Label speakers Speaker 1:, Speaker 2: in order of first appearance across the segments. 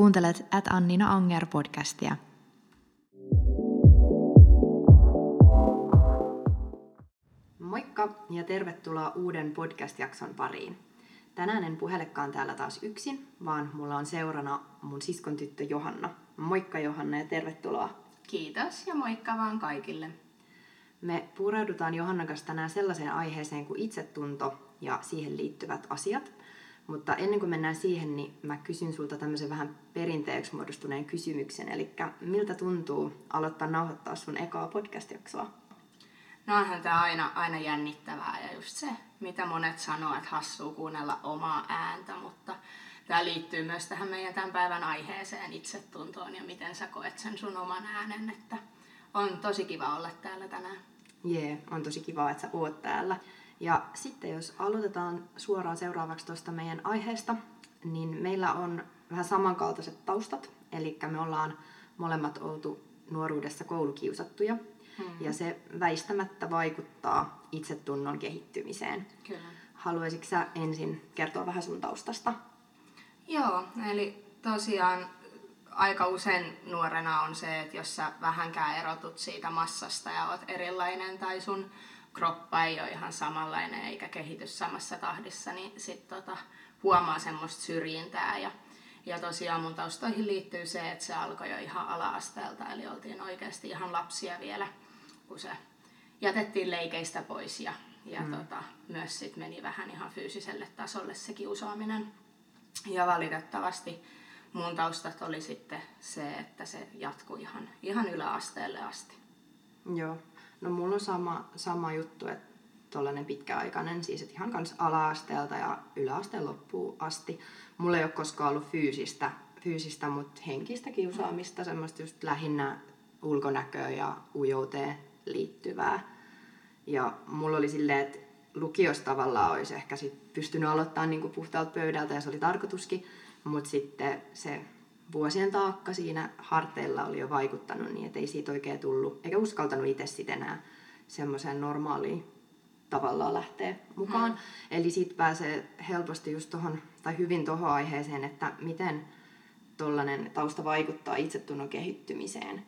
Speaker 1: Kuuntelet At Annina Anger podcastia. Moikka ja tervetuloa uuden podcast-jakson pariin. Tänään en puhelekaan täällä taas yksin, vaan mulla on seurana mun siskon tyttö Johanna. Moikka Johanna ja tervetuloa.
Speaker 2: Kiitos ja moikka vaan kaikille.
Speaker 1: Me pureudutaan Johannan kanssa tänään sellaiseen aiheeseen kuin itsetunto ja siihen liittyvät asiat. Mutta ennen kuin mennään siihen, niin mä kysyn sulta tämmöisen vähän perinteeksi muodostuneen kysymyksen. Eli miltä tuntuu aloittaa nauhoittaa sun ekaa podcast-jaksoa?
Speaker 2: No onhan tämä aina, aina jännittävää ja just se, mitä monet sanoo, että hassuu kuunnella omaa ääntä, mutta tämä liittyy myös tähän meidän tämän päivän aiheeseen itsetuntoon ja miten sä koet sen sun oman äänen, että on tosi kiva olla täällä tänään.
Speaker 1: Jee, yeah, on tosi kiva, että sä oot täällä. Ja sitten jos aloitetaan suoraan seuraavaksi tuosta meidän aiheesta, niin meillä on vähän samankaltaiset taustat. Eli me ollaan molemmat oltu nuoruudessa koulukiusattuja. Hmm. Ja se väistämättä vaikuttaa itsetunnon kehittymiseen.
Speaker 2: Kyllä.
Speaker 1: Haluaisitko sä ensin kertoa vähän sun taustasta?
Speaker 2: Joo, eli tosiaan aika usein nuorena on se, että jos sä vähänkään erotut siitä massasta ja oot erilainen tai sun kroppa ei ole ihan samanlainen eikä kehity samassa tahdissa, niin sit tota, huomaa semmoista syrjintää. Ja, ja tosiaan mun taustoihin liittyy se, että se alkoi jo ihan ala-asteelta, eli oltiin oikeasti ihan lapsia vielä, kun se jätettiin leikeistä pois ja, ja mm. tota, myös sit meni vähän ihan fyysiselle tasolle se kiusaaminen. Ja valitettavasti mun taustat oli sitten se, että se jatkui ihan, ihan yläasteelle asti.
Speaker 1: Joo. No mulla on sama, sama juttu, että tuollainen pitkäaikainen, siis että ihan kans ala-asteelta ja yläasteen loppuun asti. Mulla ei ole koskaan ollut fyysistä, fyysistä mutta henkistä kiusaamista, semmoista just lähinnä ulkonäköä ja ujouteen liittyvää. Ja mulla oli silleen, että lukiossa tavallaan olisi ehkä sit pystynyt aloittamaan niinku puhtaalta pöydältä ja se oli tarkoituskin, mutta sitten se vuosien taakka siinä harteilla oli jo vaikuttanut niin, että ei siitä oikein tullut, eikä uskaltanut itse sitten enää semmoiseen normaaliin tavallaan lähteä mukaan. Hmm. Eli siitä pääsee helposti just tohon, tai hyvin tuohon aiheeseen, että miten tuollainen tausta vaikuttaa itsetunnon kehittymiseen.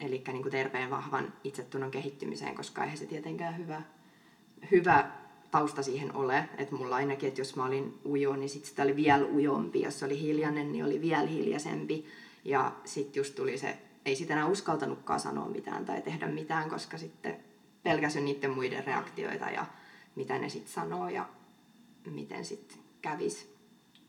Speaker 1: Eli niin terveen vahvan itsetunnon kehittymiseen, koska eihän se tietenkään hyvä, hyvä tausta siihen ole. Että mulla ainakin, että jos mä olin ujo, niin sit sitä oli vielä ujompi. Jos oli hiljainen, niin oli vielä hiljaisempi. Ja sitten just tuli se, ei sitä enää uskaltanutkaan sanoa mitään tai tehdä mitään, koska sitten pelkäsy niiden muiden reaktioita ja mitä ne sitten sanoo ja miten sitten kävis.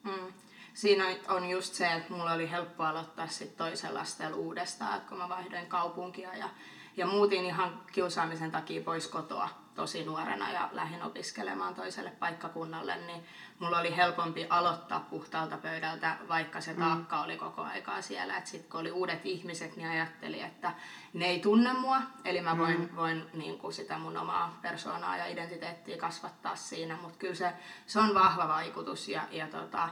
Speaker 2: Mm. Siinä on just se, että mulla oli helppo aloittaa sitten toisella asteella uudestaan, kun mä vaihdoin kaupunkia ja, ja muutin ihan kiusaamisen takia pois kotoa tosi nuorena ja lähdin opiskelemaan toiselle paikkakunnalle, niin mulla oli helpompi aloittaa puhtaalta pöydältä, vaikka se mm. taakka mm. oli koko aikaa siellä. Sitten kun oli uudet ihmiset, niin ajattelin, että ne ei tunne mua, eli mä voin, mm. voin niin kuin sitä mun omaa persoonaa ja identiteettiä kasvattaa siinä, mutta kyllä se, se on vahva vaikutus ja, ja tota,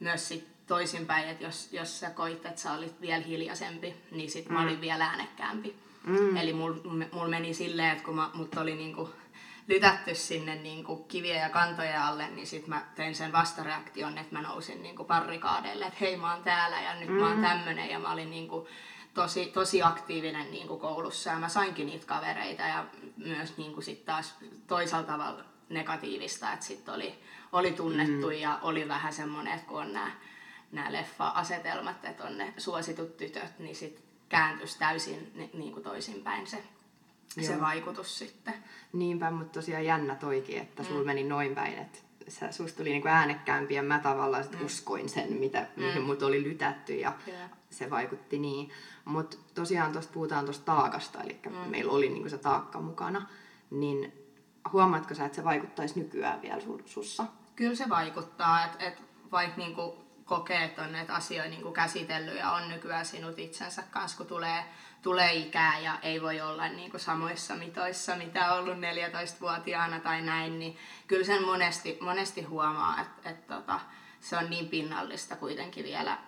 Speaker 2: myös sit toisinpäin, että jos, jos sä koit, että sä olit vielä hiljaisempi, niin sit mm. mä olin vielä äänekkäämpi. Mm. Eli mulla mul meni silleen, että kun mä, mut oli niinku lytätty sinne niin kuin kiviä ja kantoja alle, niin sitten mä tein sen vastareaktion, että mä nousin niin kuin parrikaadeille, että hei mä oon täällä ja nyt mm-hmm. mä oon mm. tämmönen ja mä olin niin kuin tosi, tosi aktiivinen niin kuin koulussa ja mä sainkin niitä kavereita ja myös niin kuin sit taas toisaalta tavalla negatiivista, että sitten oli, oli tunnettu mm. ja oli vähän semmoinen, että kun on nämä, nämä leffa-asetelmat, että on ne suositut tytöt, niin sitten kääntyisi täysin niin kuin toisinpäin se Joo. se vaikutus sitten.
Speaker 1: Niinpä, mutta tosiaan jännä toikin, että mm. sulla meni noin päin, että sä, susta tuli niinku äänekkäämpi ja mä tavallaan sit mm. uskoin sen, mitä, mm. mihin mut oli lytätty ja yeah. se vaikutti niin. Mutta tosiaan tuosta puhutaan tuosta taakasta, eli mm. meillä oli niinku se taakka mukana, niin huomaatko sä, että se vaikuttaisi nykyään vielä sussa?
Speaker 2: Kyllä se vaikuttaa, että et vaikka niinku kokee, että on näitä asioita niinku käsitellyt ja on nykyään sinut itsensä kanssa, kun tulee tulee ikää ja ei voi olla niin kuin samoissa mitoissa, mitä on ollut 14-vuotiaana tai näin, niin kyllä sen monesti, monesti huomaa, että, että tota, se on niin pinnallista kuitenkin vielä,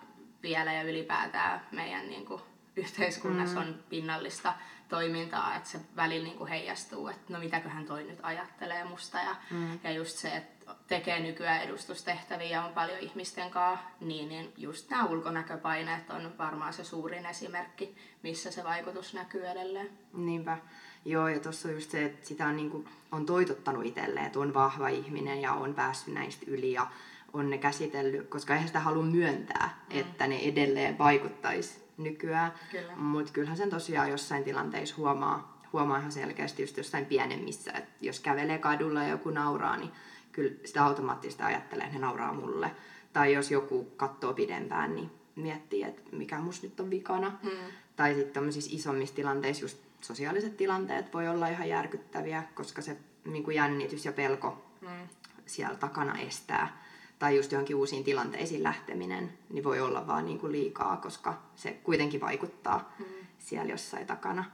Speaker 2: vielä ja ylipäätään meidän niin kuin, yhteiskunnassa mm. on pinnallista toimintaa, että se välillä niin kuin heijastuu, että no mitäköhän toi nyt ajattelee musta ja, mm. ja just se, että tekee nykyään edustustehtäviä ja on paljon ihmisten kanssa, niin, niin just nämä ulkonäköpaineet on varmaan se suurin esimerkki, missä se vaikutus näkyy edelleen.
Speaker 1: Niinpä. Joo, ja tuossa on just se, että sitä on, niin kuin, on toitottanut itselleen, että on vahva ihminen ja on päässyt näistä yli ja on ne käsitellyt, koska eihän sitä halua myöntää, mm. että ne edelleen vaikuttaisi nykyään.
Speaker 2: Kyllä.
Speaker 1: Mutta kyllähän sen tosiaan jossain tilanteissa huomaa, huomaa ihan selkeästi just jossain pienemmissä, että jos kävelee kadulla ja joku nauraa, niin kyllä sitä automaattisesti ajattelee, että ne nauraa mulle. Tai jos joku katsoo pidempään, niin miettii, että mikä musta nyt on vikana.
Speaker 2: Mm.
Speaker 1: Tai sitten tämmöisissä isommissa tilanteissa just sosiaaliset tilanteet voi olla ihan järkyttäviä, koska se niin kuin jännitys ja pelko
Speaker 2: Mm.
Speaker 1: siellä takana estää. Tai just johonkin uusiin tilanteisiin lähteminen, niin voi olla vaan niin kuin liikaa, koska se kuitenkin vaikuttaa
Speaker 2: Mm.
Speaker 1: siellä jossain takana.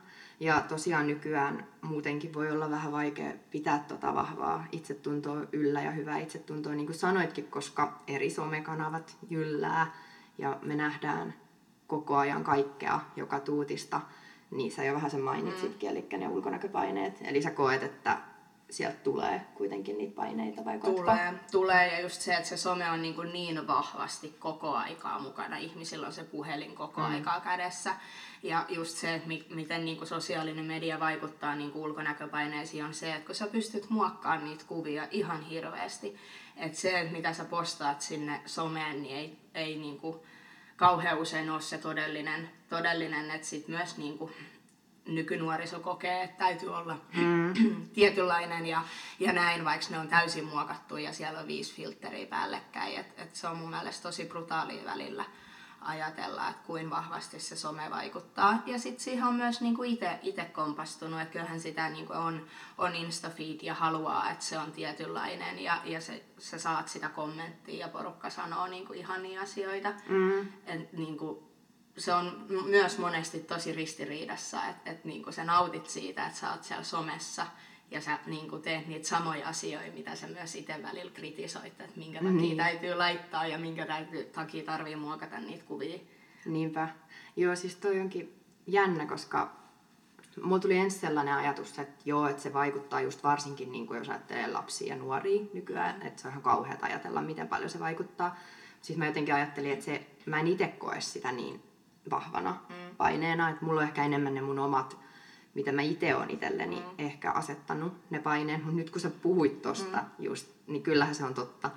Speaker 1: Ja tosiaan nykyään muutenkin voi olla vähän vaikea pitää tota vahvaa itsetuntoa yllä ja hyvää itsetuntoa, niin kuin sanoitkin, koska eri somekanavat jyllää ja me nähdään koko ajan kaikkea joka tuutista. Niin sä jo vähän sen mainitsitkin, mm. eli ne ulkonäköpaineet. Eli sä koet, että sieltä tulee kuitenkin niitä paineita vai koetko?
Speaker 2: Tulee, tulee ja just se, että se some on niin, kuin niin vahvasti koko aikaa mukana. Ihmisillä on se puhelin koko
Speaker 1: Mm.
Speaker 2: mm. aikaa kädessä. Ja just se, että mi- miten niin kuin sosiaalinen media vaikuttaa niin kuin ulkonäköpaineisiin on se, että kun sä pystyt muokkaamaan niitä kuvia ihan hirveästi. Että se, että mitä sä postaat sinne someen, niin ei, ei niin kuin kauhean usein ole se todellinen, todellinen että sit myös niin kuin nykynuoriso kokee, että täytyy olla
Speaker 1: Mm.
Speaker 2: tietynlainen ja, ja näin, vaikka ne on täysin muokattu ja siellä on viisi filtteriä päällekkäin. Et, et se on mun mielestä tosi brutaalia välillä ajatella, että kuin vahvasti se some vaikuttaa. Ja sitten siihen on myös niinku itse kompastunut, että kyllähän sitä niinku on, on Instafeed ja haluaa, että se on tietynlainen ja, ja se, sä saat sitä kommenttia ja porukka sanoo niinku ihania asioita.
Speaker 1: Mm.
Speaker 2: Et niinku, se on myös monesti tosi ristiriidassa, että et niinku sä nautit siitä, että sä oot siellä somessa ja sä niinku teet niitä samoja asioita, mitä sä myös itse välillä kritisoit, että minkä takia
Speaker 1: Niin.
Speaker 2: täytyy laittaa ja minkä täytyy, takia tarvii muokata niitä kuvia.
Speaker 1: Niinpä. Joo, siis toi onkin jännä, koska mulla tuli ensin sellainen ajatus, että joo, että se vaikuttaa just varsinkin, niin kuin jos ajattelee lapsia ja nuoria nykyään, että se on ihan kauheata ajatella, miten paljon se vaikuttaa. Siis mä jotenkin ajattelin, että se, mä en itse koe sitä niin vahvana
Speaker 2: Mm.
Speaker 1: paineena, että mulla on ehkä enemmän ne mun omat, mitä mä itse olen itselleni
Speaker 2: Mm.
Speaker 1: ehkä asettanut ne paineet, mutta nyt kun sä puhuit tosta
Speaker 2: Mm.
Speaker 1: just, niin kyllähän se on totta,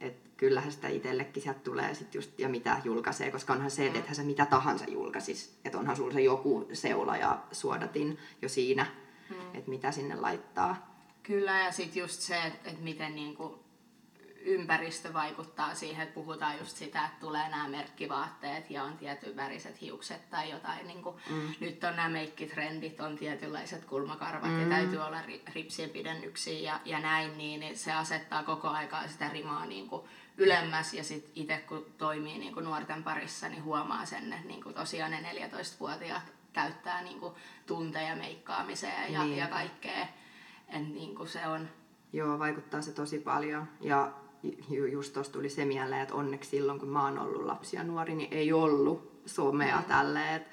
Speaker 1: että kyllähän sitä itsellekin sieltä tulee sit just, ja mitä julkaisee, koska onhan se, että
Speaker 2: Mm.
Speaker 1: ethän sä mitä tahansa julkaisis. Että onhan sulla se joku seula ja suodatin jo siinä,
Speaker 2: Mm.
Speaker 1: että mitä sinne laittaa.
Speaker 2: Kyllä, ja sitten just se, että et miten niinku ympäristö vaikuttaa siihen, että puhutaan just sitä, että tulee nämä merkkivaatteet ja on tietyn väriset hiukset tai jotain. Niinku,
Speaker 1: Mm.
Speaker 2: Nyt on nämä meikkitrendit, on tietynlaiset kulmakarvat
Speaker 1: Mm.
Speaker 2: ja täytyy olla ri- ripsien pidennyksiä ja, ja näin, niin, niin se asettaa koko aikaa sitä rimaa niinku ylemmäs ja sitten itse kun toimii niinku nuorten parissa, niin huomaa sen, että niinku tosiaan ne 14-vuotiaat käyttää niinku tunteja meikkaamiseen ja,
Speaker 1: Niin.
Speaker 2: ja kaikkea. Et niinku se on,
Speaker 1: Joo, vaikuttaa se tosi paljon. Ja ju- just tuossa tuli se mieleen, että onneksi silloin, kun mä oon ollut lapsi ja nuori, niin ei ollut somea
Speaker 2: Mm.
Speaker 1: tälleen, että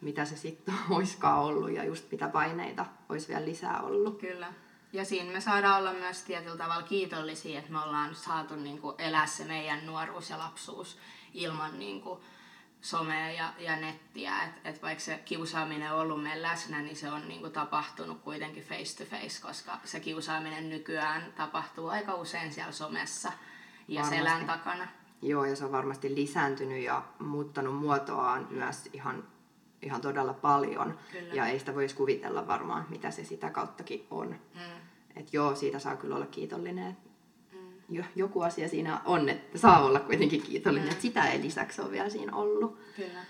Speaker 1: mitä se sitten oiskaan ollut ja just mitä paineita olisi vielä lisää ollut.
Speaker 2: Kyllä. Ja siinä me saadaan olla myös tietyllä tavalla kiitollisia, että me ollaan saatu niin kuin elää se meidän nuoruus ja lapsuus ilman niin kuin somea ja, ja nettiä. Et, et vaikka se kiusaaminen on ollut meillä läsnä, niin se on niin kuin tapahtunut kuitenkin face to face, koska se kiusaaminen nykyään tapahtuu aika usein siellä somessa ja
Speaker 1: Varmasti.
Speaker 2: selän takana.
Speaker 1: Joo, ja se on varmasti lisääntynyt ja muuttanut muotoaan myös ihan, ihan todella paljon.
Speaker 2: Kyllä.
Speaker 1: Ja ei sitä voisi kuvitella varmaan, mitä se sitä kauttakin on.
Speaker 2: Mm,
Speaker 1: Et joo, siitä saa kyllä olla kiitollinen. Jo, joku asia siinä on, että saa olla kuitenkin kiitollinen.
Speaker 2: Mm.
Speaker 1: Et sitä ei lisäksi ole vielä siinä ollut.
Speaker 2: kyllä.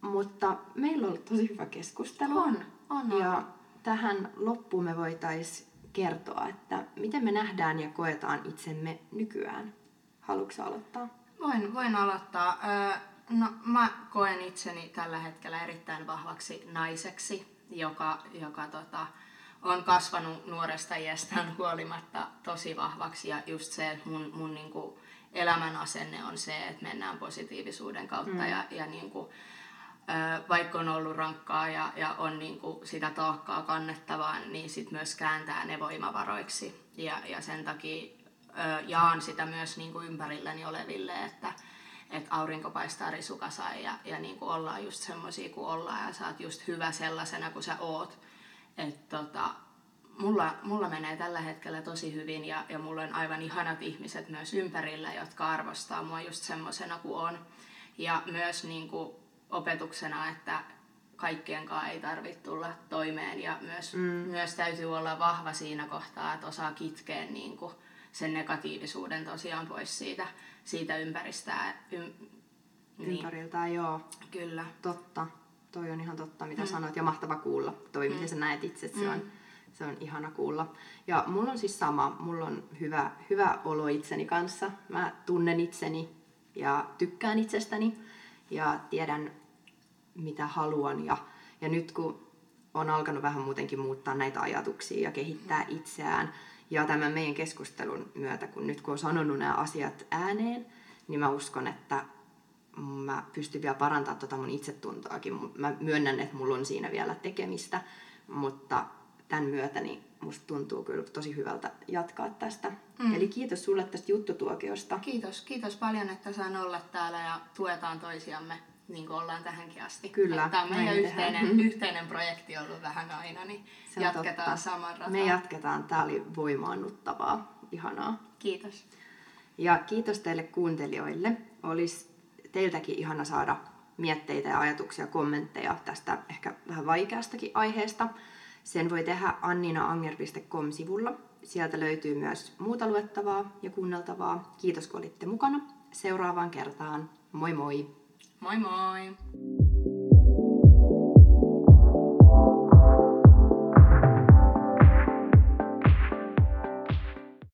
Speaker 1: Mutta meillä on ollut tosi hyvä keskustelu.
Speaker 2: On, on, on.
Speaker 1: Ja tähän loppuun me voitaisiin kertoa, että miten me nähdään ja koetaan itsemme nykyään. Haluatko aloittaa?
Speaker 2: Voin, voin aloittaa. No, mä koen itseni tällä hetkellä erittäin vahvaksi naiseksi, joka, joka tota, on kasvanut nuoresta iästään huolimatta tosi vahvaksi. Ja just se, että mun, mun niinku elämän asenne on se, että mennään positiivisuuden kautta.
Speaker 1: Mm.
Speaker 2: Ja, ja niinku, ö, vaikka on ollut rankkaa ja, ja on niinku sitä taakkaa kannettavaa, niin sit myös kääntää ne voimavaroiksi. Ja, ja sen takia ö, jaan sitä myös niin kuin ympärilläni oleville, että että aurinko paistaa risukasaan ja, ja niin kuin ollaan just semmoisia kuin ollaan ja sä oot just hyvä sellaisena kuin sä oot. Et tota, mulla, mulla menee tällä hetkellä tosi hyvin ja, ja mulla on aivan ihanat ihmiset myös ympärillä, jotka arvostaa mua just semmoisena kuin on. Ja myös niin kuin opetuksena, että kaikkien kanssa ei tarvitse tulla toimeen ja myös, mm. myös täytyy olla vahva siinä kohtaa, että osaa kitkeä niin kuin sen negatiivisuuden tosiaan pois siitä, siitä ympäristää. Ym,
Speaker 1: niin. Ympäriltä, joo.
Speaker 2: Kyllä.
Speaker 1: Totta. Toi on ihan totta, mitä mm. sanoit, ja mahtava kuulla. Toi, mm. miten sä näet itse, se, mm. on, se on ihana kuulla. Ja mulla on siis sama, mulla on hyvä, hyvä olo itseni kanssa. Mä tunnen itseni ja tykkään itsestäni ja tiedän, mitä haluan. Ja, ja nyt kun on alkanut vähän muutenkin muuttaa näitä ajatuksia ja kehittää itseään, ja tämän meidän keskustelun myötä, kun nyt kun on sanonut nämä asiat ääneen, niin mä uskon, että mä pystyn vielä parantamaan tota mun itsetuntoakin. Mä myönnän, että mulla on siinä vielä tekemistä, mutta tämän myötä niin musta tuntuu kyllä tosi hyvältä jatkaa tästä. Mm. Eli kiitos sulle tästä juttutuokiosta.
Speaker 2: Kiitos, kiitos paljon, että saan olla täällä ja tuetaan toisiamme niin kuin ollaan tähänkin asti.
Speaker 1: Kyllä.
Speaker 2: Tämä on meidän yhteinen, yhteinen projekti ollut vähän aina, niin Se jatketaan totta. saman rataan.
Speaker 1: Me jatketaan. Tämä oli voimaannuttavaa. Ihanaa.
Speaker 2: Kiitos.
Speaker 1: Ja kiitos teille kuuntelijoille. Olisi teiltäkin ihana saada mietteitä ja ajatuksia, kommentteja tästä ehkä vähän vaikeastakin aiheesta. Sen voi tehdä annina.anger.com-sivulla. Sieltä löytyy myös muuta luettavaa ja kuunneltavaa. Kiitos kun olitte mukana. Seuraavaan kertaan. Moi moi!
Speaker 2: Moi moi!